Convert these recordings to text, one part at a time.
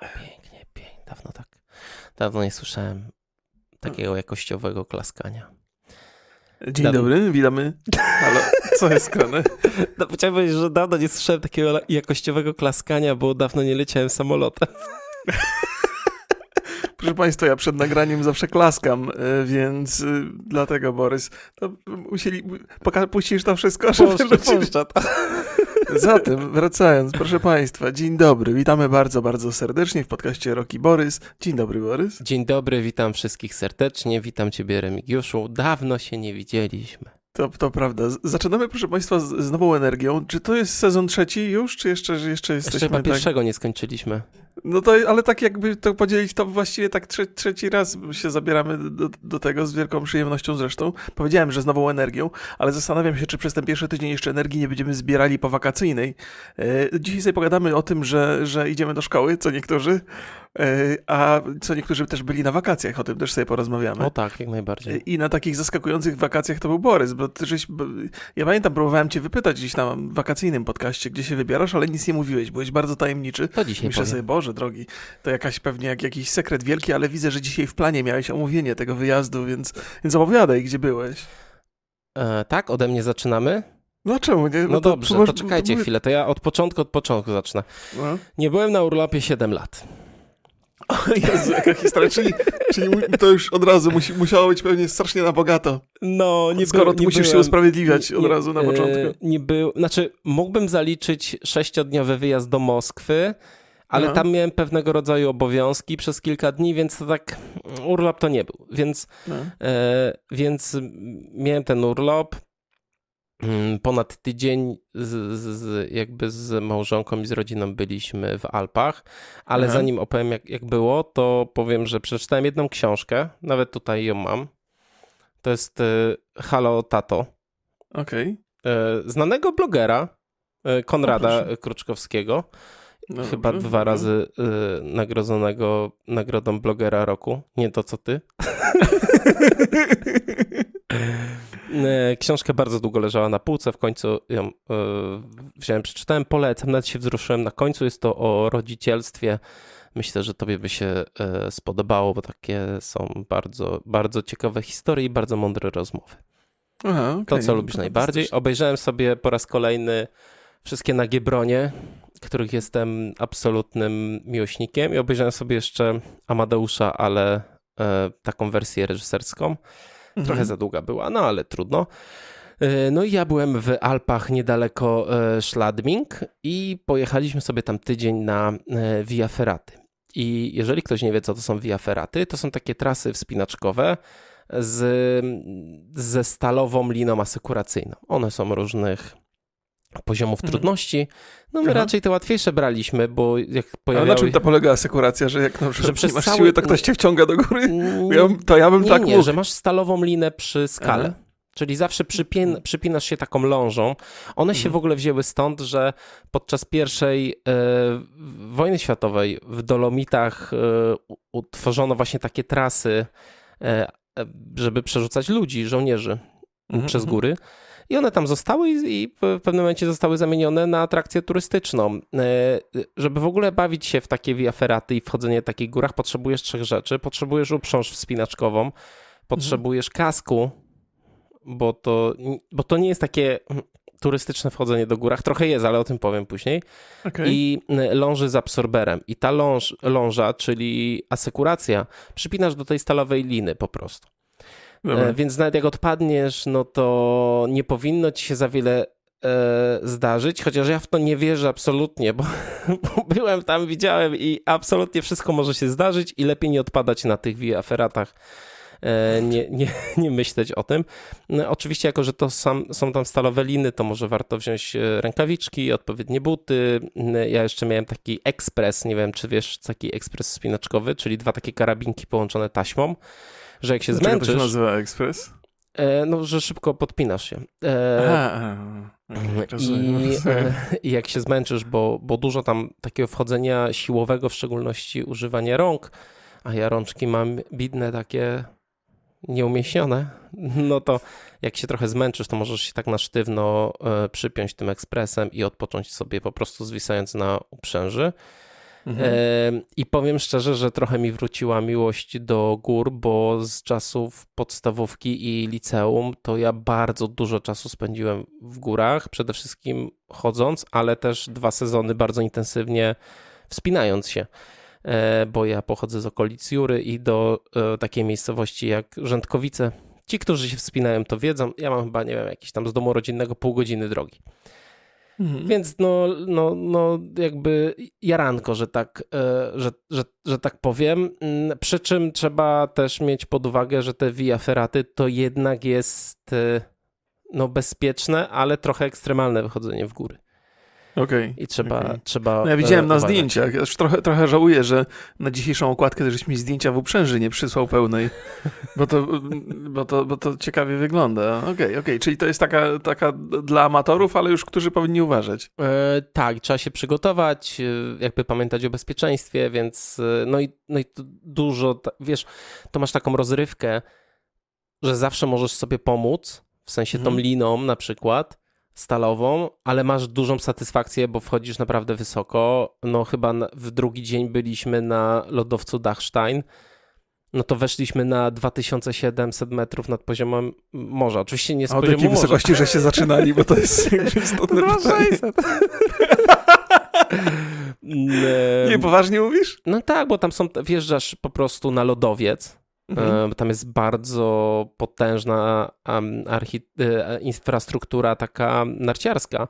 Pięknie, pięknie. Dawno tak, dawno nie słyszałem takiego jakościowego klaskania. Dzień dobry, witamy. Halo, co jest skrane? No, chciałem powiedzieć, że dawno nie słyszałem takiego jakościowego klaskania, bo dawno nie leciałem samolotem. Proszę Państwa, ja przed nagraniem zawsze klaskam, e, więc e, dlatego, Borys, to musieli, puścisz to wszystko? Puszczę, puszczę to. Zatem, wracając, proszę Państwa, dzień dobry, witamy bardzo, bardzo serdecznie w podcaście Roki Borys. Dzień dobry, Borys. Dzień dobry, witam wszystkich serdecznie, witam Ciebie, Remigiuszu. Dawno się nie widzieliśmy. To, to prawda. Zaczynamy, proszę Państwa, z, z nową energią. Czy to jest sezon trzeci już, czy jeszcze, jeszcze jesteśmy... Jeszcze chyba tak... pierwszego nie skończyliśmy. No to, ale tak jakby to podzielić, to właściwie tak trze trzeci raz się zabieramy do, do tego, z wielką przyjemnością zresztą. Powiedziałem, że z nową energią, ale zastanawiam się, czy przez ten pierwszy tydzień jeszcze energii nie będziemy zbierali po wakacyjnej. E, dzisiaj sobie pogadamy o tym, że, że idziemy do szkoły, co niektórzy, e, a co niektórzy też byli na wakacjach, o tym też sobie porozmawiamy. O tak, jak najbardziej. E, I na takich zaskakujących wakacjach to był Borys, bo ty żeś, bo, ja pamiętam, próbowałem cię wypytać gdzieś na wakacyjnym podcaście, gdzie się wybierasz, ale nic nie mówiłeś, byłeś bardzo tajemniczy. To dzisiaj Myślę powiem. sobie, Boże, Boże drogi, to jakaś pewnie jak, jakiś sekret wielki, ale widzę, że dzisiaj w planie miałeś omówienie tego wyjazdu, więc, więc opowiadaj, gdzie byłeś. E, tak, ode mnie zaczynamy? No czemu nie? No, no dobrze, to, to czekajcie to chwilę, to ja od początku, od początku zacznę. No. Nie byłem na urlopie 7 lat. O Jezu, jaka historia, czyli, czyli to już od razu musi, musiało być pewnie strasznie na bogato. No, nie Skoro był, nie musisz byłem, się usprawiedliwiać od nie, razu na początku. E, nie był, znaczy mógłbym zaliczyć sześciodniowy wyjazd do Moskwy, ale no. tam miałem pewnego rodzaju obowiązki przez kilka dni, więc to tak urlop to nie był. Więc, no. e, więc miałem ten urlop. Mm, ponad tydzień z, z, jakby z małżonką i z rodziną byliśmy w Alpach, ale Aha. zanim opowiem jak, jak było, to powiem, że przeczytałem jedną książkę, nawet tutaj ją mam. To jest e, Halo Tato. Okej. Okay. E, znanego blogera e, Konrada Kruczkowskiego. No, Chyba dobrze, dwa razy y, nagrodzonego nagrodą blogera roku. Nie to co ty. E, książkę bardzo długo leżała na półce, w końcu ją y, wziąłem, przeczytałem, polecam, nawet się wzruszyłem. Na końcu jest to o rodzicielstwie. Myślę, że tobie by się y, spodobało, bo takie są bardzo, bardzo ciekawe historie i bardzo mądre rozmowy. Aha, okay. To, co lubisz to najbardziej. Obejrzałem sobie po raz kolejny wszystkie nagie bronie których jestem absolutnym miłośnikiem i obejrzałem sobie jeszcze Amadeusza, ale e, taką wersję reżyserską. Mhm. Trochę za długa była, no ale trudno. E, no i ja byłem w Alpach niedaleko e, Schladming i pojechaliśmy sobie tam tydzień na e, Via Ferraty. I jeżeli ktoś nie wie, co to są Via Ferraty, to są takie trasy wspinaczkowe z, ze stalową liną asekuracyjną. One są różnych poziomów mhm. trudności. No my Aha. raczej te łatwiejsze braliśmy, bo jak pojawiały... A na czym to polega asekuracja, że jak na przykład że nie masz cały... siły, to ktoś cię wciąga do góry? Ja, to ja bym nie, tak nie, mógł. że masz stalową linę przy skale. Aha. Czyli zawsze przypin, mhm. przypinasz się taką lążą. One się mhm. w ogóle wzięły stąd, że podczas pierwszej e, wojny światowej w Dolomitach e, utworzono właśnie takie trasy, e, żeby przerzucać ludzi, żołnierzy mhm. przez góry. I one tam zostały i w pewnym momencie zostały zamienione na atrakcję turystyczną. E, żeby w ogóle bawić się w takie via ferraty i wchodzenie w takich górach, potrzebujesz trzech rzeczy. Potrzebujesz uprząż wspinaczkową, potrzebujesz kasku, bo to, bo to nie jest takie turystyczne wchodzenie do górach. Trochę jest, ale o tym powiem później. Okay. I ląży z absorberem. I ta ląż, ląża, czyli asekuracja, przypinasz do tej stalowej liny po prostu. E, więc nawet jak odpadniesz, no to nie powinno ci się za wiele e, zdarzyć, chociaż ja w to nie wierzę absolutnie, bo, bo, byłem tam, widziałem i absolutnie wszystko może się zdarzyć i lepiej nie odpadać na tych aferatach. E, nie, nie, nie myśleć o tym. No, oczywiście, jako że to sam, są tam stalowe liny, to może warto wziąć rękawiczki, odpowiednie buty. Ja jeszcze miałem taki ekspres, nie wiem czy wiesz, taki ekspres spinaczkowy, czyli dwa takie karabinki połączone taśmą że jak się Dlaczego zmęczysz... to się nazywa ekspres? E, no, że szybko podpinasz się. E, aha, okay, i, e, I jak się zmęczysz, bo, bo dużo tam takiego wchodzenia siłowego, w szczególności używania rąk, a ja rączki mam bidne takie nieumieśnione, no to jak się trochę zmęczysz, to możesz się tak na sztywno przypiąć tym ekspresem i odpocząć sobie po prostu zwisając na uprzęży. Mhm. I powiem szczerze, że trochę mi wróciła miłość do gór, bo z czasów podstawówki i liceum to ja bardzo dużo czasu spędziłem w górach, przede wszystkim chodząc, ale też dwa sezony bardzo intensywnie wspinając się. E, bo ja pochodzę z okolic Jury i do e, takiej miejscowości jak Rzędkowice. Ci, którzy się wspinają, to wiedzą. Ja mam chyba, nie wiem, jakiś tam z domu rodzinnego pół godziny drogi. Mhm. Więc no, no, no jakby jaranko, że tak, e, że, że, że tak powiem. Mm, przy czym trzeba też mieć pod uwagę, że te via ferraty to jednak jest no bezpieczne, ale trochę ekstremalne wychodzenie w góry. Okay, I trzeba. Okay. trzeba no ja widziałem na zdjęciach. Aż trochę, trochę żałuję, że na dzisiejszą okładkę żeś mi zdjęcia w uprzęży nie przysłał pełnej, bo to, bo to, bo to ciekawie wygląda. Okej, okay, okej. Okay. Czyli to jest taka, taka dla amatorów, ale już którzy powinni uważać. E, tak, trzeba się przygotować, e, jakby pamiętać o bezpieczeństwie, więc e, no i, no i dużo, wiesz, to masz taką rozrywkę, że zawsze możesz sobie pomóc, w sensie tą mhm. liną na przykład stalową, ale masz dużą satysfakcję, bo wchodzisz naprawdę wysoko. No chyba w drugi dzień byliśmy na lodowcu Dachstein. No to weszliśmy na 2700 metrów nad poziomem morza. Oczywiście nie z A od jakiej wysokości, że się zaczynali, bo to jest istotne 2600. nie, poważnie mówisz? No tak, bo tam są, wjeżdżasz po prostu na lodowiec Mhm. E, tam jest bardzo potężna e, infrastruktura taka narciarska.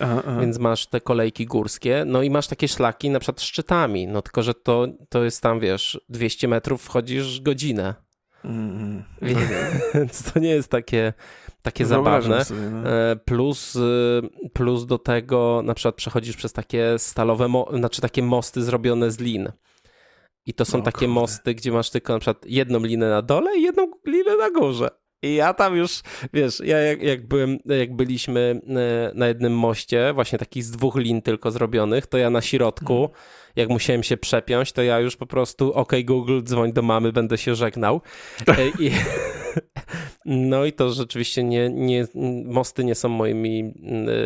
Aha, aha. Więc masz te kolejki górskie, no i masz takie szlaki na przykład szczytami, no tylko, że to, to jest tam, wiesz, 200 metrów wchodzisz godzinę. Mm, Więc to nie jest takie, takie no zabawne. Sobie, no. E, plus, plus do tego na przykład przechodzisz przez takie stalowe, znaczy takie mosty zrobione z lin. I to są takie kurde. mosty, gdzie masz tylko na przykład jedną linę na dole i jedną linę na górze. I ja tam już, wiesz, ja jak, jak, byłem, jak byliśmy e, na jednym moście, właśnie takich z dwóch lin tylko zrobionych, to ja na środku, hmm. jak musiałem się przepiąć, to ja już po prostu, ok, Google, dzwoń do mamy, będę się żegnał. E, I, no i to rzeczywiście nie, nie, mosty nie są moimi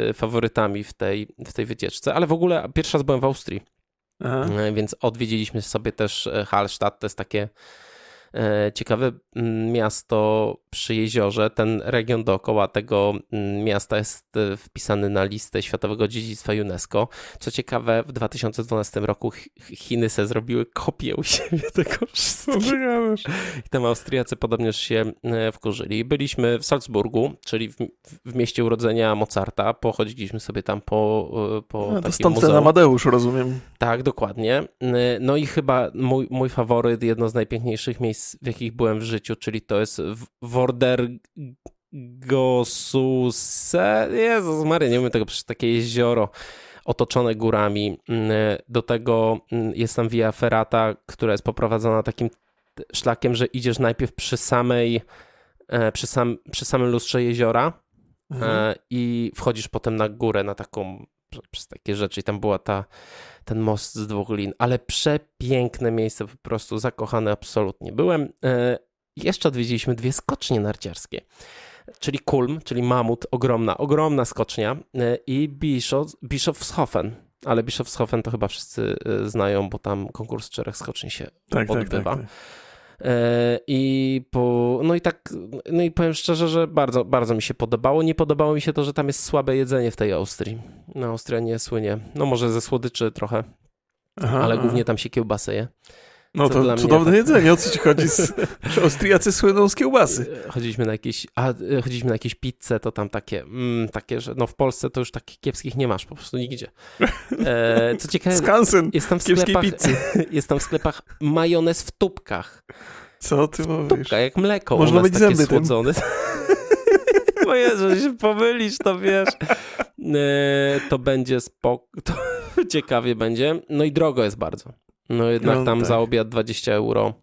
e, faworytami w tej, w tej wycieczce, ale w ogóle pierwszy raz byłem w Austrii. Aha. E, więc odwiedziliśmy sobie też e, Hallstatt, to jest takie ciekawe mm, miasto przy jeziorze. Ten region dookoła tego mm, miasta jest e, wpisany na listę Światowego Dziedzictwa UNESCO. Co ciekawe, w 2012 roku Chiny se zrobiły kopię u siebie tego wszystkiego. I tam Austriacy podobnież się e, wkurzyli. Byliśmy w Salzburgu, czyli w, w mieście urodzenia Mozarta. Pochodziliśmy sobie tam po, po no, to stąd muzeum. ten Amadeusz, rozumiem. Tak, dokładnie. No i chyba mój, mój faworyt, jedno z najpiękniejszych miejsc, w jakich byłem w życiu, czyli to jest Wordergosuse. Jezus Maria, nie wiem tego, przecież takie jezioro otoczone górami. Mm, do tego mm, jest tam Via Ferrata, która jest poprowadzona takim szlakiem, że idziesz najpierw przy samej, e, przy, sam, przy samym lustrze jeziora mhm. E, i wchodzisz potem na górę, na taką, przez takie rzeczy i tam była ta ten most z dwóch lin, ale przepiękne miejsce, po prostu zakochany absolutnie. Byłem, e, jeszcze odwiedziliśmy dwie skocznie narciarskie, czyli Kulm, czyli Mamut, ogromna, ogromna skocznia e, i Bischof, Bischofshofen, ale Bischofshofen to chyba wszyscy e, znają, bo tam konkurs czterech skoczni się tak, odbywa. Tak, tak, tak. E, I po, no i tak, no i powiem szczerze, że bardzo, bardzo mi się podobało. Nie podobało mi się to, że tam jest słabe jedzenie w tej Austrii. No, Austria nie słynie. No może ze słodyczy trochę, aha, ale głównie tam się kiełbasy je. No to cudowne tak... jedzenie, o co ci chodzi? Z... Austriacy słyną z kiełbasy. Chodziliśmy na jakieś, a chodziliśmy na jakieś pizze, to tam takie, mm, takie, że no w Polsce to już takich kiepskich nie masz, po prostu nigdzie. E, co ciekawe, Skansen jest tam w sklepach, pizzy. jest tam w sklepach majonez w tubkach. Co ty mówisz? Tubka, jak mleko Można być takie słodzone. Bo Jezu, się pomylisz, to wiesz. E, to będzie spoko, to ciekawie będzie. No i drogo jest bardzo. No jednak no, tam tak. za obiad 20 euro.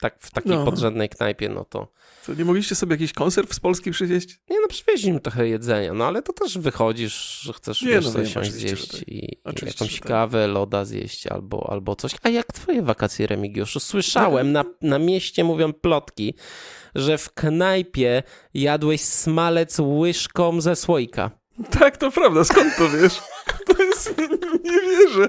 Tak w takiej no. podrzędnej knajpie, no to... Co, nie mogliście sobie jakiś konserw z Polski przywieźć? Nie no, przywieźliśmy trochę jedzenia, no ale to też wychodzisz, że chcesz nie, wiesz, no, coś zjeść tak. i, i jakąś tak. kawę, loda zjeść albo, albo coś. A jak twoje wakacje, Remigiuszu? Słyszałem, na, na mieście mówią plotki, że w knajpie jadłeś smalec łyżką ze słoika. Tak, to prawda, skąd to wiesz? To jest, nie wierzę.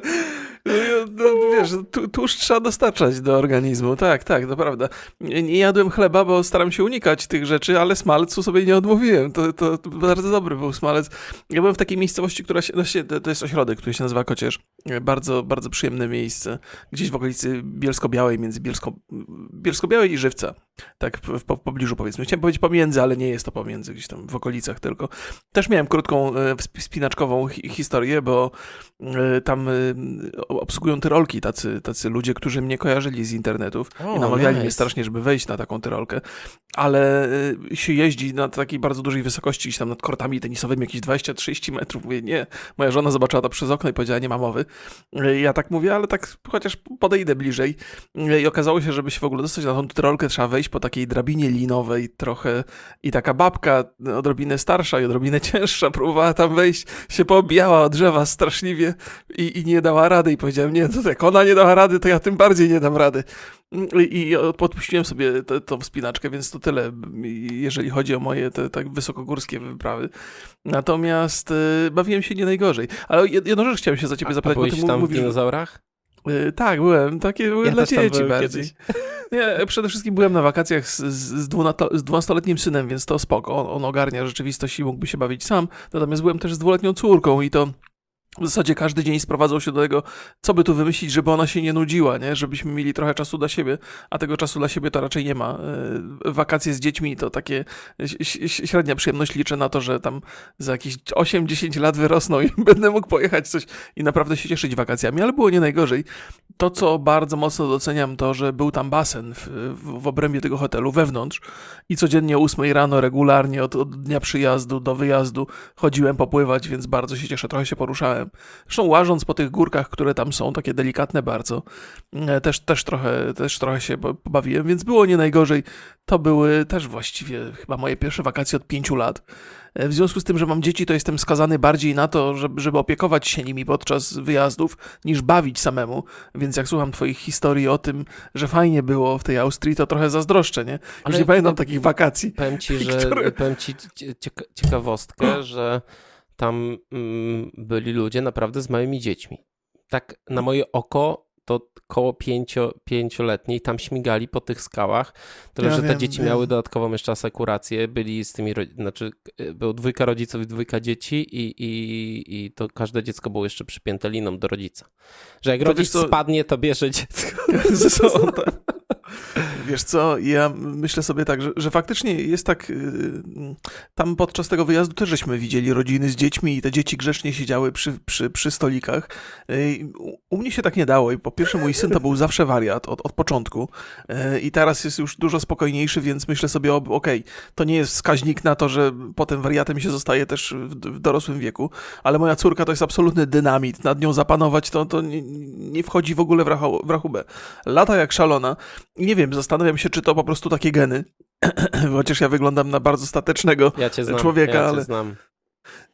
No, wiesz, tłuszcz trzeba dostarczać do organizmu, tak, tak, to prawda. Nie jadłem chleba, bo staram się unikać tych rzeczy, ale smalcu sobie nie odmówiłem. To, to, bardzo dobry był smalec. Ja byłem w takiej miejscowości, która się, no, to jest ośrodek, który się nazywa Kocierz. Bardzo, bardzo przyjemne miejsce. Gdzieś w okolicy Bielsko-Białej, między Bielsko, Bielsko-Białej i Żywca. Tak w, pobliżu powiedzmy. Chciałem powiedzieć pomiędzy, ale nie jest to pomiędzy, gdzieś tam w okolicach tylko. Też miałem krótką, e, spinaczkową historię, bo e, tam e, obsługują tyrolki tacy, tacy ludzie, którzy mnie kojarzyli z internetów o, i namawiali nice. mnie strasznie, żeby wejść na taką tyrolkę, ale się jeździ na takiej bardzo dużej wysokości, gdzieś tam nad kortami tenisowymi, jakieś 20-30 metrów. Mówię, nie. Moja żona zobaczyła to przez okno i powiedziała, nie ma mowy. Ja tak mówię, ale tak chociaż podejdę bliżej. I okazało się, żeby się w ogóle dostać na tą tyrolkę, trzeba wejść po takiej drabinie linowej trochę i taka babka odrobinę starsza i odrobinę cięższa próbowała tam wejść, się poobijała od drzewa straszliwie i, i nie dała rady i powiedziałem, nie, to jak ona nie dała rady, to ja tym bardziej nie dam rady. I, i podpuściłem sobie tą wspinaczkę, więc to tyle, jeżeli chodzi o moje te tak wysokogórskie wyprawy. Natomiast y, bawiłem się nie najgorzej. Ale jedną rzecz chciałem się za ciebie A, zapytać. A byłeś bo ty tam mówisz, w dinozaurach? Y, tak, byłem. Takie były ja dla dzieci bardziej. Nie, przede wszystkim byłem na wakacjach z, z, z 12-letnim synem, więc to spoko. On, on ogarnia rzeczywistość i mógłby się bawić sam. Natomiast byłem też z dwuletnią córką i to w zasadzie każdy dzień sprowadzał się do tego, co by tu wymyślić, żeby ona się nie nudziła, nie? żebyśmy mieli trochę czasu dla siebie, a tego czasu dla siebie to raczej nie ma. E, wakacje z dziećmi to takie średnia przyjemność. Liczę na to, że tam za jakieś 8-10 lat wyrosną i będę mógł pojechać coś i naprawdę się cieszyć wakacjami, ale było nie najgorzej. To, co bardzo mocno doceniam, to, że był tam basen w, w, obrębie tego hotelu, wewnątrz i codziennie o 8 rano regularnie od, od dnia przyjazdu do wyjazdu chodziłem popływać, więc bardzo się cieszę, trochę się poruszałem Zresztą łażąc po tych górkach, które tam są, takie delikatne bardzo, e, też, też, trochę, też trochę się pobawiłem, więc było nie najgorzej. To były też właściwie chyba moje pierwsze wakacje od pięciu lat. E, w związku z tym, że mam dzieci, to jestem skazany bardziej na to, żeby, żeby opiekować się nimi podczas wyjazdów, niż bawić samemu. Więc jak słucham twoich historii o tym, że fajnie było w tej Austrii, to trochę zazdroszczę, nie? Ale nie pamiętam takich wakacji. Powiem ci, że które... powiem ci ciekawostkę, że tam mm, byli ludzie naprawdę z małymi dziećmi. Tak na moje oko to koło pięcio, pięcioletniej tam śmigali po tych skałach, tyle ja że wiem, te dzieci wiem. miały dodatkową jeszcze asekurację, byli z tymi, znaczy y, było dwójka rodziców i dwójka dzieci i, i, i to każde dziecko było jeszcze przypięte liną do rodzica. Że jak to rodzic to... spadnie, to bierze dziecko ze sobą. Wiesz co, ja myślę sobie tak, że, że faktycznie jest tak, y, tam podczas tego wyjazdu też żeśmy widzieli rodziny z dziećmi i te dzieci grzecznie siedziały przy, przy, przy stolikach. Y, u mnie się tak nie dało i po pierwsze mój syn to był zawsze wariat od, od początku y, i teraz jest już dużo spokojniejszy, więc myślę sobie, okej, okay, to nie jest wskaźnik na to, że potem wariatem się zostaje też w, dorosłym wieku, ale moja córka to jest absolutny dynamit, nad nią zapanować to, to nie, nie wchodzi w ogóle w, w rachubę. Lata jak szalona, nie wiem, zastanawiam się, czy to po prostu takie geny, chociaż ja wyglądam na bardzo statecznego ja znam, człowieka, ja ale, znam.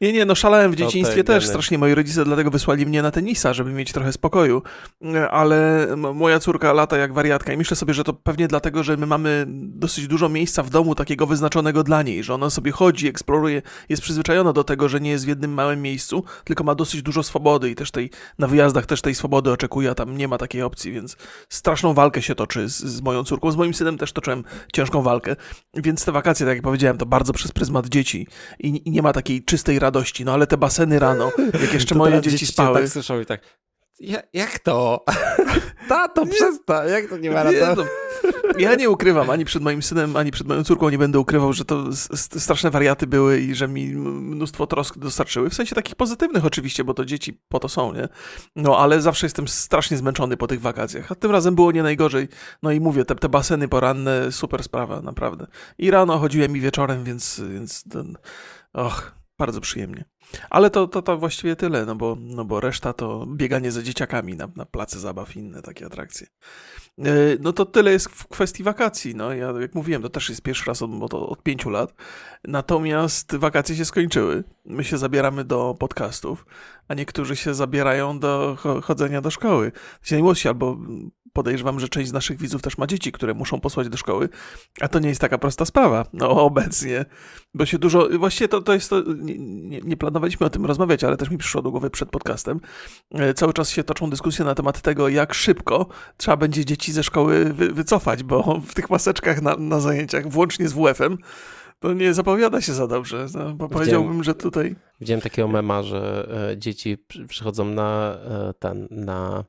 Nie, nie, no szalałem w dzieciństwie też strasznie. Moi rodzice dlatego wysłali mnie na tenisa, żeby mieć trochę spokoju. Ale moja córka lata jak wariatka i myślę sobie, że to pewnie dlatego, że my mamy dosyć dużo miejsca w domu takiego wyznaczonego dla niej, że ona sobie chodzi, eksploruje, jest przyzwyczajona do tego, że nie jest w jednym małym miejscu, tylko ma dosyć dużo swobody i też tej, na wyjazdach też tej swobody oczekuje, a tam nie ma takiej opcji, więc straszną walkę się toczy z, z moją córką. Z moim synem też toczyłem ciężką walkę, więc te wakacje, tak jak powiedziałem, to bardzo przez pryzmat dzieci i, i nie ma takiej czystej radości, no ale te baseny rano, jak jeszcze moje dzieci spały. Tak słyszą i tak, ja, jak to? Tato, przestań, jak to nie ma radości? No, ja nie ukrywam, ani przed moim synem, ani przed moją córką nie będę ukrywał, że to straszne wariaty były i że mi mnóstwo trosk dostarczyły. W sensie takich pozytywnych oczywiście, bo to dzieci po to są, nie? No, ale zawsze jestem strasznie zmęczony po tych wakacjach. A tym razem było nie najgorzej. No i mówię, te, te baseny poranne, super sprawa, naprawdę. I rano chodziłem i wieczorem, więc, więc ten... Och, bardzo przyjemnie. Ale to, to, to właściwie tyle, no bo, no bo reszta to bieganie za dzieciakami na, na place zabaw i inne takie atrakcje. E, no to tyle jest w kwestii wakacji. No, ja jak mówiłem, to też jest pierwszy raz od, od pięciu lat. Natomiast wakacje się skończyły. My się zabieramy do podcastów, a niektórzy się zabierają do chodzenia do szkoły. Się najmłodsi albo podejrzewam, że część z naszych widzów też ma dzieci, które muszą posłać do szkoły, a to nie jest taka prosta sprawa, no obecnie, bo się dużo, właściwie to, to jest to, nie, nie, nie planowaliśmy o tym rozmawiać, ale też mi przyszło do głowy przed podcastem, e, cały czas się toczą dyskusje na temat tego, jak szybko trzeba będzie dzieci ze szkoły wy, wycofać, bo w tych maseczkach na, na zajęciach, włącznie z WF-em, to nie zapowiada się za dobrze. No, bo powiedziałbym, że tutaj. Widziałem takiego mema, że e, dzieci przychodzą na e, ten, na,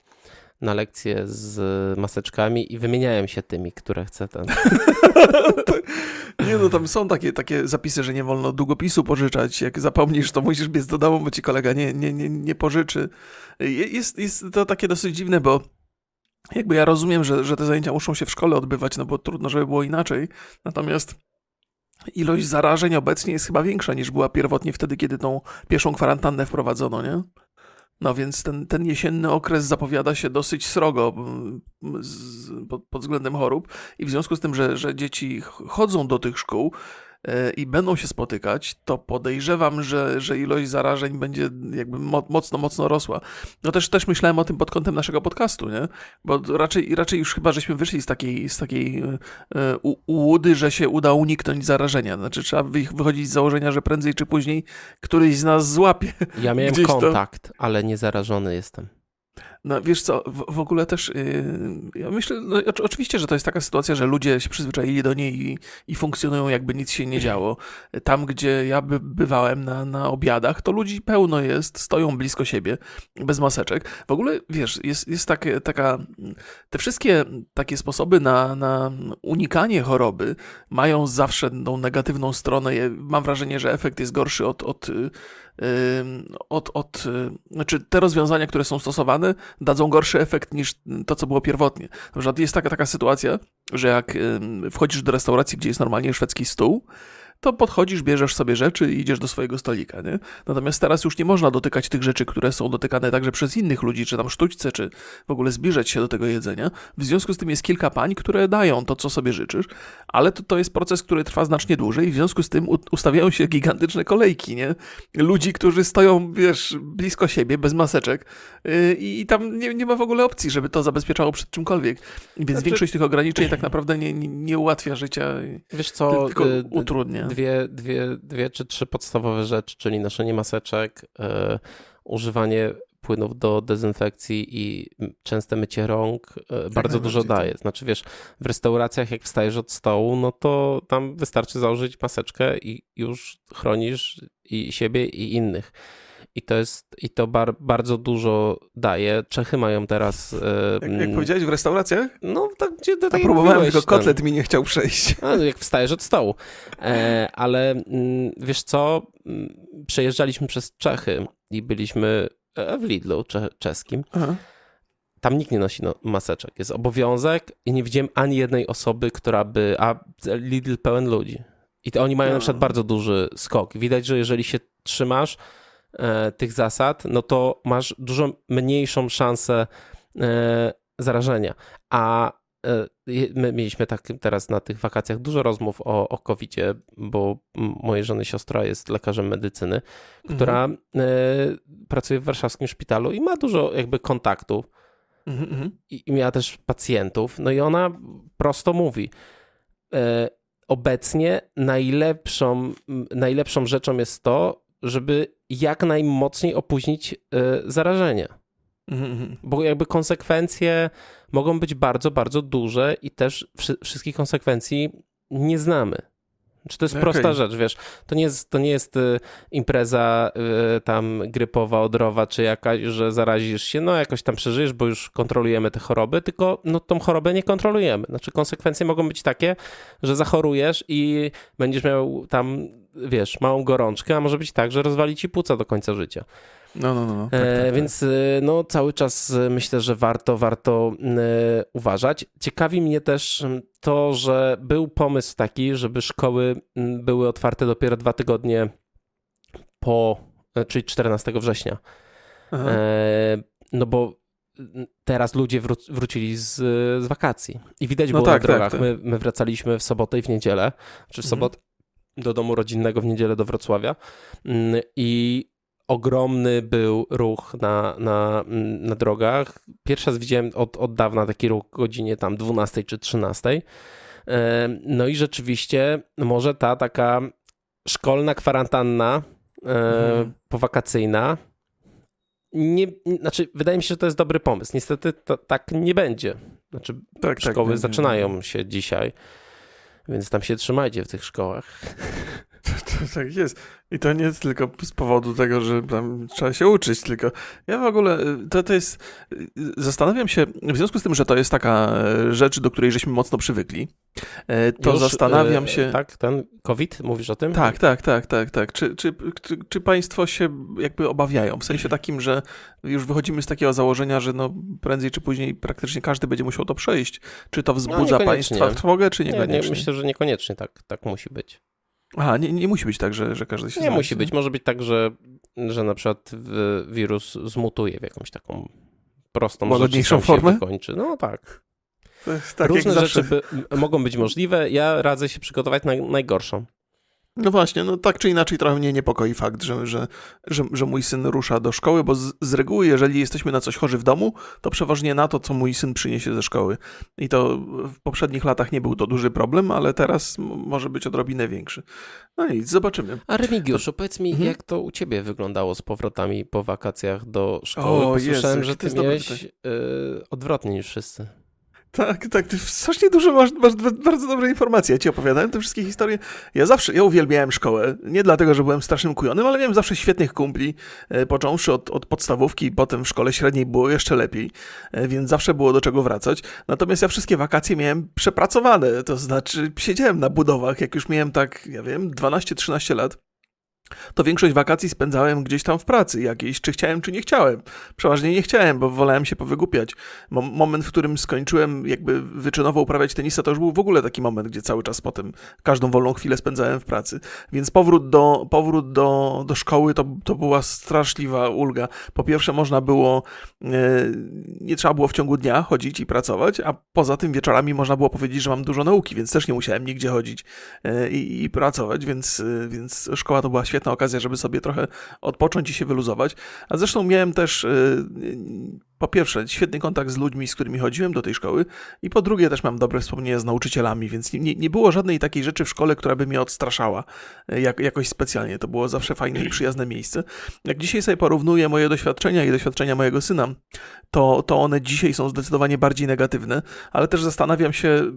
na lekcje z maseczkami i wymieniają się tymi, które chce ten. nie no, tam są takie, takie zapisy, że nie wolno długopisu pożyczać. Jak zapomnisz, to musisz biec do domu, bo ci kolega nie, nie, nie, nie pożyczy. Jest, jest to takie dosyć dziwne, bo jakby ja rozumiem, że, że te zajęcia muszą się w szkole odbywać, no bo trudno, żeby było inaczej. Natomiast ilość zarażeń obecnie jest chyba większa niż była pierwotnie wtedy, kiedy tą pierwszą kwarantannę wprowadzono, nie? No więc ten, ten jesienny okres zapowiada się dosyć srogo z, pod, pod względem chorób i w związku z tym, że, że dzieci chodzą do tych szkół, i będą się spotykać, to podejrzewam, że, że ilość zarażeń będzie jakby mocno, mocno rosła. No też, też myślałem o tym pod kątem naszego podcastu, nie? Bo raczej, raczej już chyba żeśmy wyszli z takiej, z takiej e, ułudy, że się uda uniknąć zarażenia. Znaczy trzeba wychodzić z założenia, że prędzej czy później któryś z nas złapie. Ja miałem kontakt, to... ale nie zarażony jestem. No wiesz co, w, w ogóle też yy, ja myślę, no, oczywiście, że to jest taka sytuacja, że ludzie się przyzwyczaili do niej i, i funkcjonują jakby nic się nie działo. Tam, gdzie ja by, bywałem na, na obiadach, to ludzi pełno jest, stoją blisko siebie, bez maseczek. W ogóle, wiesz, jest, jest takie, taka, te wszystkie takie sposoby na, na unikanie choroby mają zawsze tą negatywną stronę. Mam wrażenie, że efekt jest gorszy od, od od, od, znaczy te rozwiązania, które są stosowane, dadzą gorszy efekt niż to, co było pierwotnie. Na przykład jest taka, taka sytuacja, że jak wchodzisz do restauracji, gdzie jest normalnie szwedzki stół, to podchodzisz, bierzesz sobie rzeczy i idziesz do swojego stolika, nie? Natomiast teraz już nie można dotykać tych rzeczy, które są dotykane także przez innych ludzi, czy tam sztućce, czy w ogóle zbliżać się do tego jedzenia. W związku z tym jest kilka pań, które dają to, co sobie życzysz, ale to, to jest proces, który trwa znacznie dłużej i w związku z tym ustawiają się gigantyczne kolejki, nie? Ludzi, którzy stoją, wiesz, blisko siebie, bez maseczek yy, i tam nie, nie ma w ogóle opcji, żeby to zabezpieczało przed czymkolwiek. Więc znaczy... większość tych ograniczeń tak naprawdę nie, nie, nie ułatwia życia, Wiesz co, tylko y, utrudnia dwie, dwie, dwie czy trzy podstawowe rzeczy, czyli noszenie maseczek, yy, używanie płynów do dezynfekcji i częste mycie rąk yy, bardzo dużo daje. Znaczy wiesz, w restauracjach jak wstajesz od stołu, no to tam wystarczy założyć maseczkę i już chronisz i siebie i innych i to jest, i to bar, bardzo dużo daje. Czechy mają teraz... Jak, jak powiedziałeś, w restauracjach? No, tak, gdzie do tak próbowałem, tylko kotlet ten, mi nie chciał przejść. A, jak wstajesz od stołu. E, ale mm, wiesz co, mm, przejeżdżaliśmy przez Czechy i byliśmy e, w Lidlu cze czeskim. Aha. Tam nikt nie nosi no, maseczek. Jest obowiązek i nie widziałem ani jednej osoby, która by... A Lidl pełen ludzi. I oni mają no. na przykład bardzo duży skok. Widać, że jeżeli się trzymasz tych zasad, no to masz dużo mniejszą szansę e, zarażenia. A e, my mieliśmy tak teraz na tych wakacjach dużo rozmów o, o COVID-zie, bo mojej żony siostra jest lekarzem medycyny, która mhm. E, pracuje w warszawskim szpitalu i ma dużo jakby kontaktów. Mhm, mhm. I, miała też pacjentów. No i ona prosto mówi, e, obecnie najlepszą, najlepszą rzeczą jest to, żeby jak najmocniej opóźnić y, zarażenie. Mhm. Bo jakby konsekwencje mogą być bardzo, bardzo duże i też wszystkich konsekwencji nie znamy. Czy to jest okay. prosta rzecz, wiesz? To nie jest, to nie jest y, impreza y, tam grypowa, odrowa, czy jakaś, że zarazisz się, no jakoś tam przeżyjesz, bo już kontrolujemy te choroby, tylko no tą chorobę nie kontrolujemy. Znaczy konsekwencje mogą być takie, że zachorujesz i będziesz miał tam, wiesz, małą gorączkę, a może być tak, że rozwali ci płuca do końca życia. No, no, no. no. Tak, tak, tak. Więc no, cały czas myślę, że warto, warto e, uważać. Ciekawi mnie też to, że był pomysł taki, żeby szkoły były otwarte dopiero dwa tygodnie po, e, czyli 14 września. E, no bo teraz ludzie wró wrócili z, z wakacji i widać no było tak, na drogach. Tak, tak. My, my wracaliśmy w sobotę i w niedzielę, czy w mhm. sobotę do domu rodzinnego, w niedzielę do Wrocławia i ogromny był ruch na, na, na drogach. Pierwszy raz widziałem od, od dawna taki ruch o godzinie tam 12 czy 13. E, no i rzeczywiście może ta taka szkolna kwarantanna mhm. powakacyjna nie, znaczy wydaje mi się, że to jest dobry pomysł. Niestety to, tak nie będzie. Znaczy tak, tak szkoły tak, zaczynają się dzisiaj, więc tam się trzymajcie w tych szkołach. tak jest. I to nie tylko z powodu tego, że tam trzeba się uczyć, tylko ja w ogóle, to, to jest, zastanawiam się, w związku z tym, że to jest taka rzecz, do której żeśmy mocno przywykli, to Już, zastanawiam się... Tak, ten COVID, mówisz o tym? Tak, tak, tak, tak, tak. Czy, czy, czy, czy państwo się jakby obawiają, w sensie takim, że już wychodzimy z takiego założenia, że no prędzej czy później praktycznie każdy będzie musiał to przejść. Czy to wzbudza no, państwa trwogę, czy niekoniecznie? Nie, nie, myślę, że niekoniecznie tak, tak musi być. Aha, nie, nie musi być tak, że, że każdy się Nie musi być. Może być tak, że, że na przykład wirus zmutuje w jakąś taką prostą Łagodniejszą formę? Wykończy. No tak. tak Różne rzeczy by, mogą być możliwe. Ja radzę się przygotować na najgorszą. No właśnie, no tak czy inaczej trochę mnie niepokoi fakt, że, że, że, że mój syn rusza do szkoły, bo z, z, reguły, jeżeli jesteśmy na coś chorzy w domu, to przeważnie na to, co mój syn przyniesie ze szkoły. I to w poprzednich latach nie był to duży problem, ale teraz może być odrobinę większy. No i zobaczymy. A Remigiuszu, powiedz mi, mhm. jak to u ciebie wyglądało z powrotami po wakacjach do szkoły? O, Posłyszałem, Jezu, że ty miałeś yy, odwrotnie niż wszyscy. Tak, tak, ty strasznie dużo masz, masz bardzo dobre informacje. Ja ci opowiadałem te wszystkie historie. Ja zawsze, ja uwielbiałem szkołę. Nie dlatego, że byłem strasznym kujonym, ale miałem zawsze świetnych kumpli, e, począwszy od, od podstawówki potem w szkole średniej było jeszcze lepiej, e, więc zawsze było do czego wracać. Natomiast ja wszystkie wakacje miałem przepracowane, to znaczy siedziałem na budowach, jak już miałem tak, ja wiem, 12-13 lat to większość wakacji spędzałem gdzieś tam w pracy jakiejś, czy chciałem, czy nie chciałem. Przeważnie nie chciałem, bo wolałem się powygłupiać. moment, w którym skończyłem jakby wyczynowo uprawiać tenisa, to już był w ogóle taki moment, gdzie cały czas potem każdą wolną chwilę spędzałem w pracy. Więc powrót do, powrót do, do szkoły to, to była straszliwa ulga. Po pierwsze można było, e, nie trzeba było w ciągu dnia chodzić i pracować, a poza tym wieczorami można było powiedzieć, że mam dużo nauki, więc też nie musiałem nigdzie chodzić e, i, i pracować, więc, e, więc szkoła to była świetna świetna okazja, żeby sobie trochę odpocząć i się wyluzować. A zresztą miałem też y, po pierwsze, świetny kontakt z ludźmi, z którymi chodziłem do tej szkoły, i po drugie, też mam dobre wspomnienia z nauczycielami, więc nie, nie było żadnej takiej rzeczy w szkole, która by mnie odstraszała y, jak, jakoś specjalnie. To było zawsze fajne i przyjazne miejsce. Jak dzisiaj sobie porównuję moje doświadczenia i doświadczenia mojego syna, to, to one dzisiaj są zdecydowanie bardziej negatywne, ale też zastanawiam się,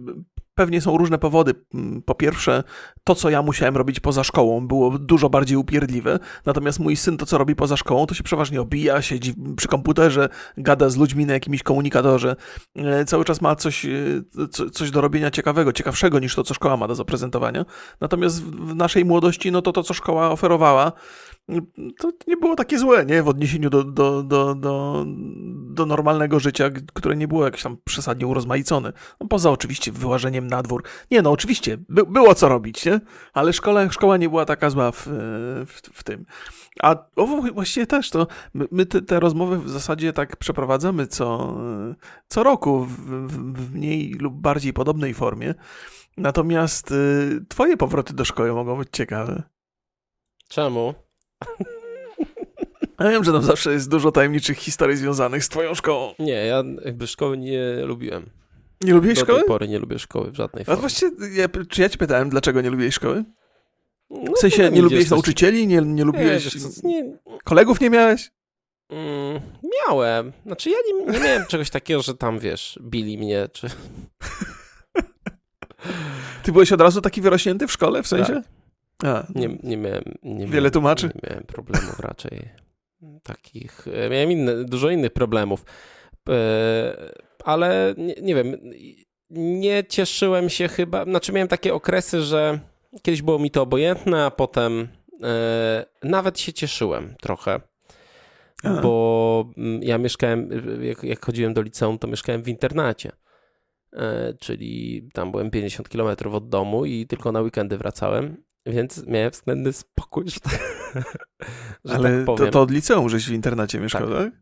Pewnie są różne powody. Mm, po pierwsze, to, co ja musiałem robić poza szkołą, było dużo bardziej upierdliwe. Natomiast mój syn, to co robi poza szkołą, to się przeważnie obija, siedzi przy komputerze, gada z ludźmi na jakimś komunikatorze. E, cały czas ma coś, e, coś do robienia ciekawego, ciekawszego niż to, co szkoła ma do zaprezentowania. Natomiast w naszej młodości, no to to, co szkoła oferowała, to nie było takie złe, nie? W odniesieniu do, do, do, do, do normalnego życia, które nie było jakieś tam przesadnie urozmaicone. No, poza oczywiście wyłażeniem na dwór. Nie, no oczywiście, by, było co robić, nie? Ale szkoła, szkoła nie była taka zła w, w, w tym. A o, właściwie też to my, my te, te, rozmowy w zasadzie tak przeprowadzamy co, co roku w, w mniej lub bardziej podobnej formie. Natomiast y, twoje powroty do szkoły mogą być ciekawe. Czemu? Ja wiem, że tam zawsze jest dużo tajemniczych historii związanych z twoją szkołą. Nie, ja jakby szkoły nie lubiłem. Nie lubiłeś Do szkoły? Do tej pory nie lubię szkoły w żadnej formie. A właściwie, ja, czy ja ci pytałem, dlaczego nie lubiłeś szkoły? No, w sensie, nie lubiłeś nauczycieli? Nie, nie lubiłeś... Nie, nie... Kolegów nie miałeś? Mm, miałem. Znaczy ja nie, nie miałem czegoś takiego, że tam, wiesz, bili mnie, czy... Ty byłeś od razu taki wyrośnięty w szkole, w sensie? Tak. A, nie, nie miałem. Nie wiele miałem, tłumaczy? Nie miałem problemów raczej takich. E, miałem inne, dużo innych problemów. E, ale nie, nie wiem. Nie cieszyłem się chyba. Znaczy, miałem takie okresy, że kiedyś było mi to obojętne, a potem e, nawet się cieszyłem trochę. Aha. Bo mm, ja mieszkałem, jak, jak chodziłem do liceum, to mieszkałem w internacie. czyli tam byłem 50 km od domu i tylko na weekendy wracałem. Więc miałem względny spokój, że, tak, że Ale tak powiem. To, to od liceum, żeś w internacie mieszkał, tak? tak?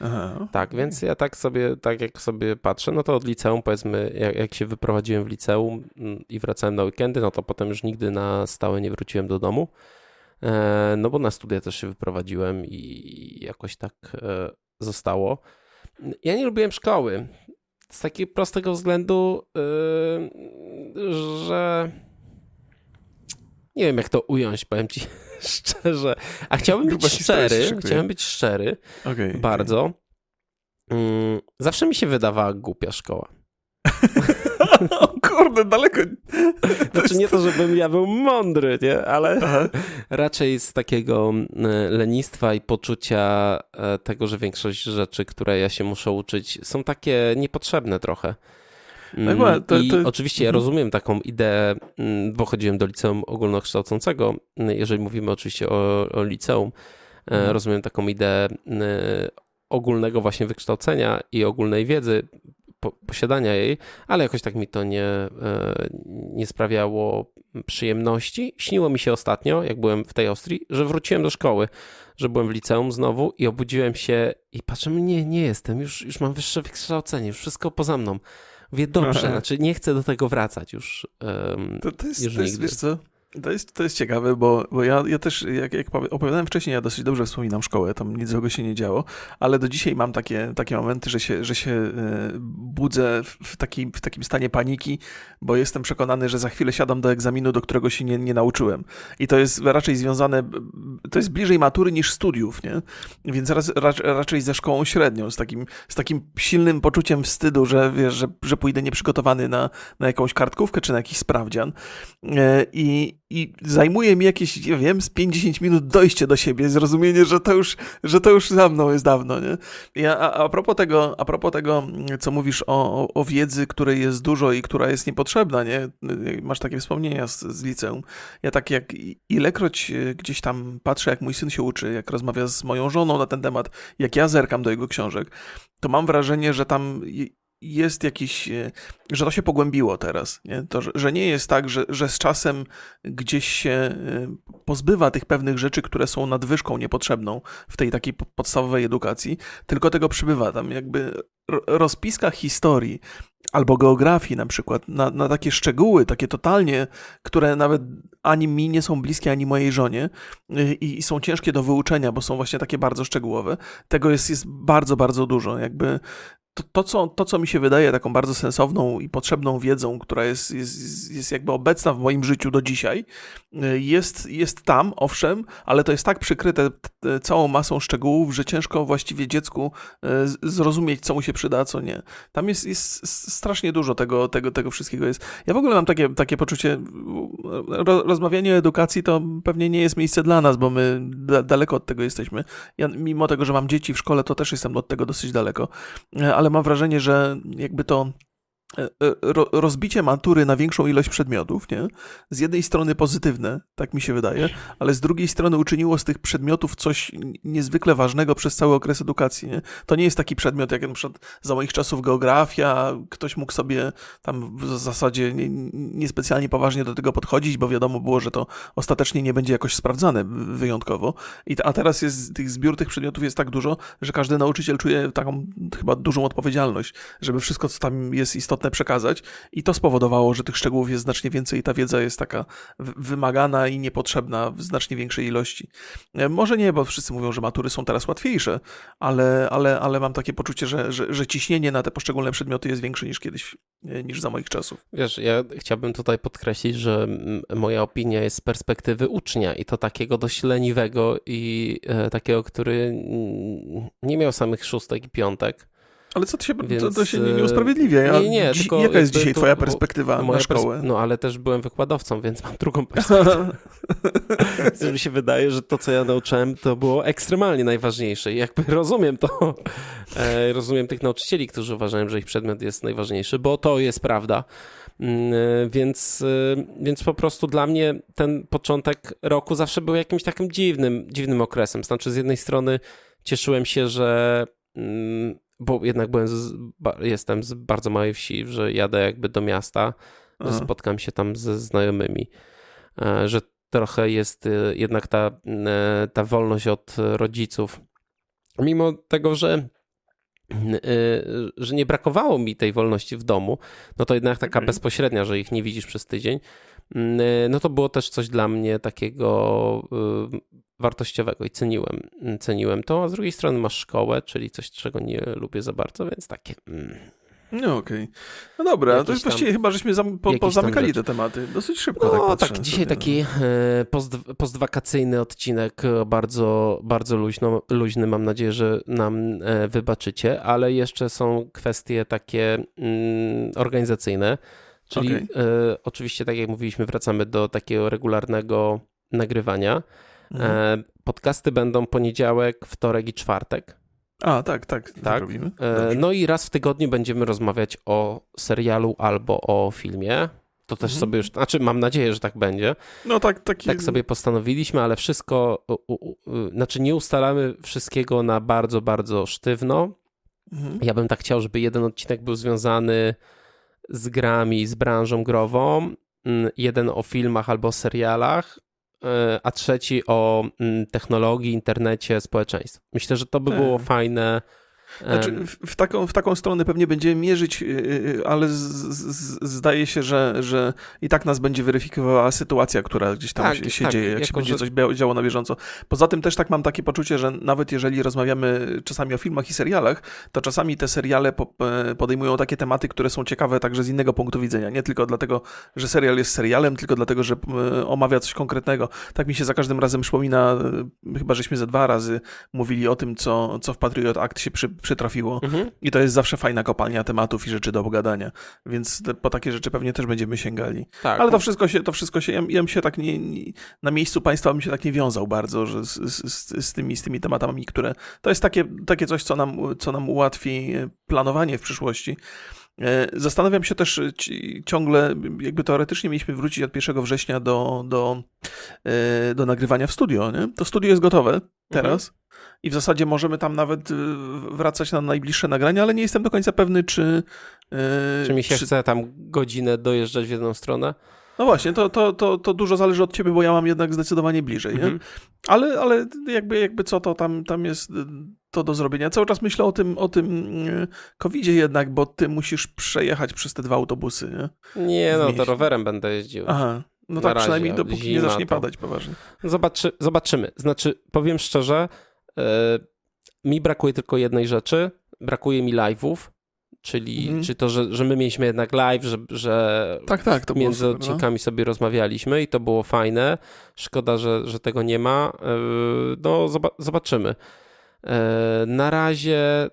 Aha. Tak, więc ja tak sobie, tak jak sobie patrzę, no to od liceum powiedzmy, jak, jak, się wyprowadziłem w liceum mm, i wracałem na weekendy, no to potem już nigdy na stałe nie wróciłem do domu. no bo na studia też się wyprowadziłem i jakoś tak zostało. Ja nie lubiłem szkoły. Z takiego prostego względu, że nie wiem jak to ująć, powiem ci szczerze. A chciałbym być szczery, chciałem być szczery okay, bardzo. Okay. Mm, zawsze mi się wydawała głupia szkoła. o kurde, daleko. To znaczy nie to, żebym ja był mądry, nie? ale Aha. raczej z takiego e, lenistwa i poczucia e, tego, że większość rzeczy, które ja się muszę uczyć, są takie niepotrzebne trochę. No mm, to, I to... oczywiście ja mhm. rozumiem taką ideę, mm, bo chodziłem do liceum ogólnokształcącego, jeżeli mówimy oczywiście o, o liceum, e, mhm. rozumiem taką ideę ogólnego właśnie wykształcenia i ogólnej wiedzy, posiadania jej, ale jakoś tak mi to nie, e, nie sprawiało przyjemności. Śniło mi się ostatnio, jak byłem w tej Austrii, że wróciłem do szkoły, że byłem w liceum znowu i obudziłem się i patrzę, nie, nie jestem, już, już mam wyższe wykształcenie, już wszystko poza mną. Mówię, dobrze, znaczy nie chcę do tego wracać już. Um, to, to jest, już to jest, wiesz co, to jest, to jest ciekawe, bo, bo ja, ja też, jak, jak opowiadałem wcześniej, ja dosyć dobrze wspominam szkołę, tam nic złego się nie działo, ale do dzisiaj mam takie, takie momenty, że się, że się e, budzę w, taki, w takim stanie paniki, bo jestem przekonany, że za chwilę siadam do egzaminu, do którego się nie, nie nauczyłem. I to jest raczej związane, to jest bliżej matury niż studiów, nie? Więc raz, raczej ze szkołą średnią, z takim, z takim silnym poczuciem wstydu, że wiesz, że, że pójdę nieprzygotowany na, na jakąś kartkówkę czy na jakiś sprawdzian. E, I, i zajmuje mi jakieś, nie wiem, z 50 minut dojście do siebie, zrozumienie, że to już, że to już za mną jest dawno, nie? Ja, a, a, propos tego, a propos tego, co mówisz o, o, wiedzy, której jest dużo i która jest niepotrzebna, nie? Masz takie wspomnienia z, z liceum. Ja tak jak ilekroć e, gdzieś tam patrzę, jak mój syn się uczy, jak rozmawia z moją żoną na ten temat, jak ja zerkam do jego książek, to mam wrażenie, że tam jest jakiś, e, że to się pogłębiło teraz, nie? To, że nie jest tak, że, że z czasem gdzieś się e, pozbywa tych pewnych rzeczy, które są nadwyżką niepotrzebną w tej takiej podstawowej edukacji, tylko tego przybywa tam jakby rozpiska historii albo geografii na przykład, na, na takie szczegóły, takie totalnie, które nawet ani mi nie są bliskie, ani mojej żonie e, i, i są ciężkie do wyuczenia, bo są właśnie takie bardzo szczegółowe. Tego jest, jest bardzo, bardzo dużo. Jakby to, to, co, to, co mi się wydaje taką bardzo sensowną i potrzebną wiedzą, która jest, jest, jest jakby obecna w moim życiu do dzisiaj, y, jest, jest tam, owszem, ale to jest tak przykryte całą masą szczegółów, że ciężko właściwie dziecku y, zrozumieć, co mu się przyda, a co nie. Tam jest, jest strasznie dużo tego, tego, tego wszystkiego jest. Ja w ogóle mam takie, takie poczucie, ro, rozmawianie o edukacji to pewnie nie jest miejsce dla nas, bo my da, daleko od tego jesteśmy. Ja, mimo tego, że mam dzieci w szkole, to też jestem od tego dosyć daleko, y, ale ale mam wrażenie, że jakby to rozbicie matury na większą ilość przedmiotów, nie? Z jednej strony pozytywne, tak mi się wydaje, ale z drugiej strony uczyniło z tych przedmiotów coś niezwykle ważnego przez cały okres edukacji, nie? To nie jest taki przedmiot, jak na przykład za moich czasów geografia, ktoś mógł sobie tam w zasadzie niespecjalnie nie poważnie do tego podchodzić, bo wiadomo było, że to ostatecznie nie będzie jakoś sprawdzane wyjątkowo. I, a teraz jest tych zbiór tych przedmiotów jest tak dużo, że każdy nauczyciel czuje taką chyba dużą odpowiedzialność, żeby wszystko, co tam jest istotne, istotne przekazać i to spowodowało, że tych szczegółów jest znacznie więcej i ta wiedza jest taka wymagana i niepotrzebna w znacznie większej ilości. E, może nie, bo wszyscy mówią, że matury są teraz łatwiejsze, ale, ale, ale mam takie poczucie, że, że, że ciśnienie na te poszczególne przedmioty jest większe niż kiedyś, e, niż za moich czasów. Wiesz, ja chciałbym tutaj podkreślić, że moja opinia jest z perspektywy ucznia i to takiego dość leniwego i e, takiego, który nie miał samych szóstek i piątek, ale co to się, Więc, to, to się nie, nie usprawiedliwia. Ja, nie, nie, tylko jaka jest dzisiaj twoja perspektywa na szkołę? no ale też byłem wykładowcą, więc mam drugą perspektywę. mi się wydaje, że to, co ja nauczyłem, to było ekstremalnie najważniejsze. I jakby rozumiem to, e, rozumiem tych nauczycieli, którzy uważają, że ich przedmiot jest najważniejszy, bo to jest prawda. Mm, e, więc, e, więc po prostu dla mnie ten początek roku zawsze był jakimś takim dziwnym, dziwnym okresem. Znaczy, z jednej strony cieszyłem się, że mm, bo jednak byłem z, jestem z bardzo małej wsi, że jadę jakby do miasta, Aha. że spotkam się tam ze znajomymi, e, że trochę jest e, jednak ta, e, ta wolność od rodziców. Mimo tego, że że nie brakowało mi tej wolności w domu, no to jednak taka mhm. bezpośrednia, że ich nie widzisz przez tydzień, no to było też coś dla mnie takiego wartościowego i ceniłem, ceniłem to, a z drugiej strony masz szkołę, czyli coś, czego nie lubię za bardzo, więc takie... Mm. No okej. Okay. No dobra, Jakiś to jest właściwie chyba, żeśmy zam, po, pozamykali te tematy. Dosyć szybko no, tak tak, dzisiaj sobie. taki e, post, postwakacyjny odcinek, e, bardzo, bardzo luźno, luźny, mam nadzieję, że nam e, wybaczycie, ale jeszcze są kwestie takie mm, organizacyjne, czyli okay. oczywiście, tak jak mówiliśmy, wracamy do takiego regularnego nagrywania. Mhm. Podcasty będą poniedziałek, wtorek i czwartek. A, tak, tak, tak. robimy. E, no i raz w tygodniu będziemy rozmawiać o serialu albo o filmie. To też mhm. sobie już, znaczy mam nadzieję, że tak będzie. No tak, taki... tak sobie postanowiliśmy, ale wszystko, u, u, u, znaczy nie ustalamy wszystkiego na bardzo, bardzo sztywno. Mhm. Ja bym tak chciał, żeby jeden odcinek był związany z grami, z branżą grową, mm, jeden o filmach albo serialach, E, a trzeci o mm, technologii, internecie, społeczeństwie. Myślę, że to by było tak. fajne znaczy, w, taką, w taką stronę pewnie będziemy mierzyć, y, y, ale z, z, zdaje się, że, że i tak nas będzie weryfikowała sytuacja, która gdzieś tam tak, się, się tak, dzieje, jak się będzie że... coś działo na bieżąco. Poza tym też tak mam takie poczucie, że nawet jeżeli rozmawiamy czasami o filmach i serialach, to czasami te seriale e, podejmują takie tematy, które są ciekawe także z innego punktu widzenia. Nie tylko dlatego, że serial jest serialem, tylko dlatego, że e, omawia coś konkretnego. Tak mi się za każdym razem przypomina, e, chyba żeśmy ze dwa razy mówili o tym, co, co w Patriot Act się przy, przytrafiło. Mhm. I to jest zawsze fajna kopalnia tematów i rzeczy do pogadania. Więc te, po takie rzeczy pewnie też będziemy sięgali. Tak. Ale to wszystko się, to wszystko się, ja, ja bym się tak nie, nie, na miejscu państwa bym się tak nie wiązał bardzo, że z, z, z, tymi, z tymi tematami, które, to jest takie, takie coś, co nam, co nam ułatwi planowanie w przyszłości. E, zastanawiam się też ciągle, jakby teoretycznie mieliśmy wrócić od 1 września do, do, e, do nagrywania w studio. Nie? To studio jest gotowe teraz. Mhm i w zasadzie możemy tam nawet wracać na najbliższe nagrania, ale nie jestem do końca pewny, czy... Czy mi się czy... chce tam godzinę dojeżdżać w jedną stronę? No właśnie, to, to, to, to dużo zależy od ciebie, bo ja mam jednak zdecydowanie bliżej, mhm. nie? Ale, ale jakby, jakby co, to tam, tam jest to do zrobienia. Cały czas myślę o tym, o tym covidzie jednak, bo ty musisz przejechać przez te dwa autobusy, nie? Nie, no to rowerem będę jeździł. Aha. No tak, razie, przynajmniej dopóki nie zacznie to... padać poważnie. Zobaczy, zobaczymy. Znaczy, powiem szczerze, E, mi brakuje tylko jednej rzeczy. Brakuje mi live'ów, czyli, mm. czyli to, że, że my mieliśmy jednak live, że, że tak, tak, między super, no. odcinkami no. sobie rozmawialiśmy i to było fajne. Szkoda, że, że tego nie ma. E, no, zobaczymy. E, na razie,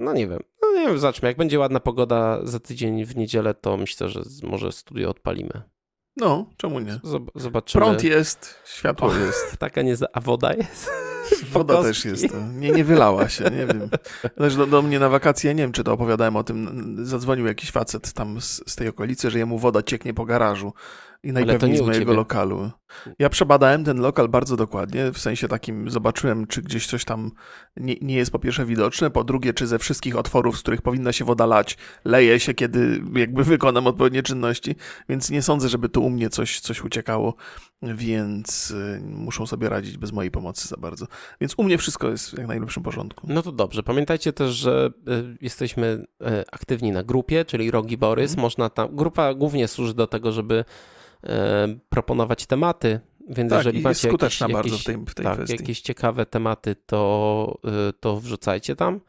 no nie wiem. No nie wiem, zobaczmy. Jak będzie ładna pogoda za tydzień w niedzielę, to myślę, że może studio odpalimy. No, czemu nie? Zobaczymy. Prąd jest, światło o, jest. Taka nie, a woda jest? Woda też jest. Nie, nie wylała się, nie wiem. Też do, do, mnie na wakacje, nie wiem, czy to opowiadałem o tym, zadzwonił jakiś facet tam z, z tej okolicy, że jemu woda cieknie po garażu i najpewniej z mojego lokalu. Ja przebadałem ten lokal bardzo dokładnie, w sensie takim zobaczyłem, czy gdzieś coś tam nie, nie, jest po pierwsze widoczne, po drugie, czy ze wszystkich otworów, z których powinna się woda lać, leje się, kiedy jakby wykonam odpowiednie czynności, więc nie sądzę, żeby tu u mnie coś, coś uciekało, więc y, muszą sobie radzić bez mojej pomocy za bardzo. Więc u mnie wszystko jest w jak najlepszym porządku. No to dobrze. Pamiętajcie też, że y, jesteśmy y, aktywni na grupie, czyli Rogi Borys. Mm. Można tam, grupa głównie służy do tego, żeby proponować tematy, więc tak, jeżeli macie jakieś, bardzo w tej, w tej tak, jakieś ciekawe tematy, to, e, to wrzucajcie tam.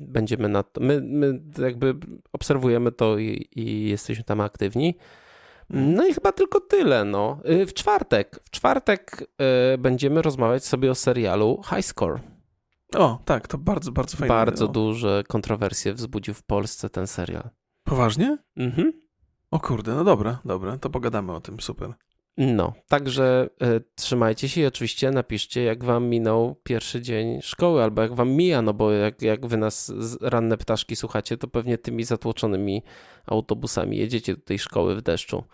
Będziemy na to, my, my jakby obserwujemy to i, i jesteśmy tam aktywni. No i chyba tylko tyle. No. E, w czwartek. W czwartek będziemy rozmawiać sobie o serialu High Score. O, tak, to bardzo, bardzo fajne. Bardzo duże kontrowersje wzbudził w Polsce ten serial. Poważnie? Mhm. O kurde, no dobra, dobra, to pogadamy o tym, super. No, także y, trzymajcie się i oczywiście napiszcie, jak wam minął pierwszy dzień szkoły, albo jak wam mija, no bo jak, jak wy nas ranne ptaszki słuchacie, to pewnie tymi zatłoczonymi autobusami jedziecie do tej szkoły w deszczu.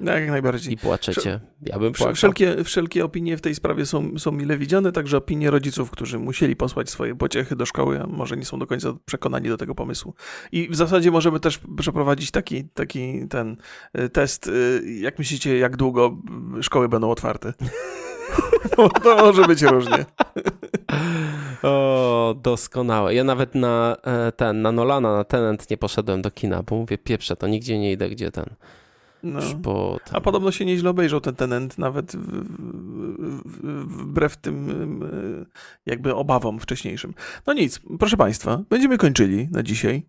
No, jak najbardziej. I płaczecie. Ja bym płakał. Wszelkie, wszelkie opinie w tej sprawie są, są mile widziane, także opinie rodziców, którzy musieli posłać swoje pociechy do szkoły, a może nie są do końca przekonani do tego pomysłu. I w zasadzie możemy też przeprowadzić taki, taki ten y, test. Y, jak myślicie, jak długo szkoły będą otwarte? No, to może być różnie. O, doskonałe. Ja nawet na e, ten, na Nolana, na Tenant nie poszedłem do kina, bo mówię, pieprze, to nigdzie nie idę, gdzie ten No. Po A podobno się nieźle obejrzał ten tenent, nawet w, w, wbrew tym jakby obawom wcześniejszym. No nic, proszę Państwa, będziemy kończyli na dzisiaj.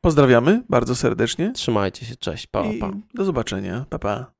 Pozdrawiamy bardzo serdecznie. Trzymajcie się, cześć, pa, pa. do zobaczenia. Pa, pa.